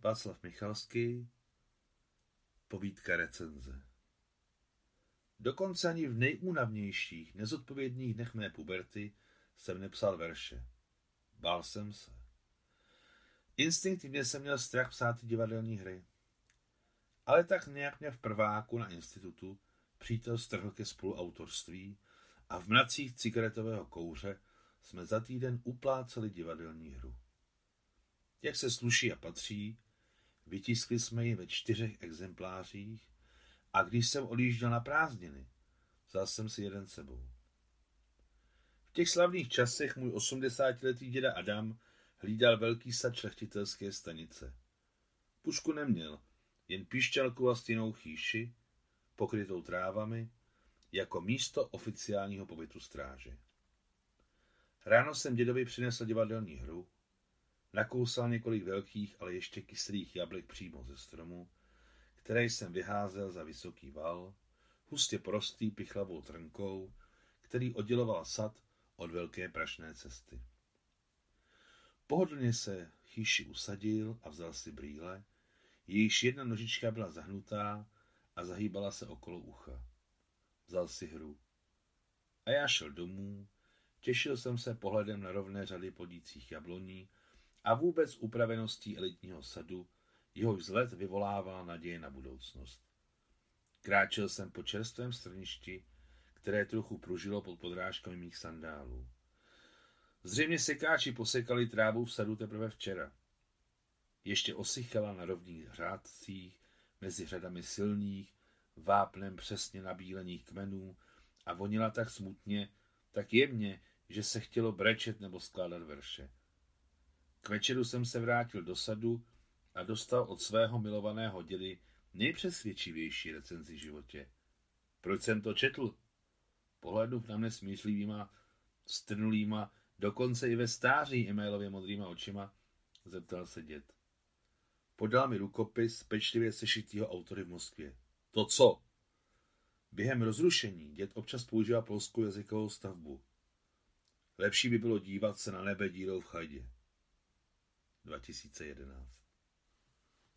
Václav Michalský, povídka recenze. Dokonce ani v nejúnavnějších, nezodpovědných dnech mé puberty jsem nepsal verše. Bál jsem se. Instinktivně jsem měl strach psát divadelní hry. Ale tak nějak mě v prváku na institutu přítel strhl ke spoluautorství a v mracích cigaretového kouře jsme za týden upláceli divadelní hru. Jak se sluší a patří, vytiskli jsme ji ve čtyřech exemplářích a když jsem odjížděl na prázdniny, vzal jsem si jeden sebou. V těch slavných časech můj osmdesátiletý děda Adam hlídal velký sad šlechtitelské stanice. Pušku neměl, jen píšťalku a stěnou chýši, pokrytou trávami, jako místo oficiálního pobytu stráže. Ráno jsem dědovi přinesl divadelní hru, nakousal několik velkých, ale ještě kyslých jablek přímo ze stromu, které jsem vyházel za vysoký val, hustě porostlý pichlavou trnkou, který odděloval sad od velké prašné cesty. Pohodlně se chýši usadil a vzal si brýle, jejíž jedna nožička byla zahnutá a zahýbala se okolo ucha. Vzal si hru. A já šel domů, těšil jsem se pohledem na rovné řady podících jabloní a vůbec upraveností elitního sadu, jehož vzhled vyvolával naděje na budoucnost. Kráčel jsem po čerstvém strništi, které trochu pružilo pod podrážkami mých sandálů. Zřejmě sekáči posekali trávu v sadu teprve včera. Ještě osychala na rovných řádcích mezi řadami silných, vápnem přesně nabílených kmenů a vonila tak smutně, tak jemně, že se chtělo brečet nebo skládat verše. K večeru jsem se vrátil do sadu a dostal od svého milovaného dědy nejpřesvědčivější recenzi v životě. Proč jsem to četl? Pohledu na mne smýšlivýma, strnulýma, dokonce i ve stáří e-mailově modrýma očima, zeptal se děd. Podal mi rukopis pečlivě sešitýho autory v Moskvě. To co? Během rozrušení děd občas používá polskou jazykovou stavbu. Lepší by bylo dívat se na nebe dírou v chajdě. 2011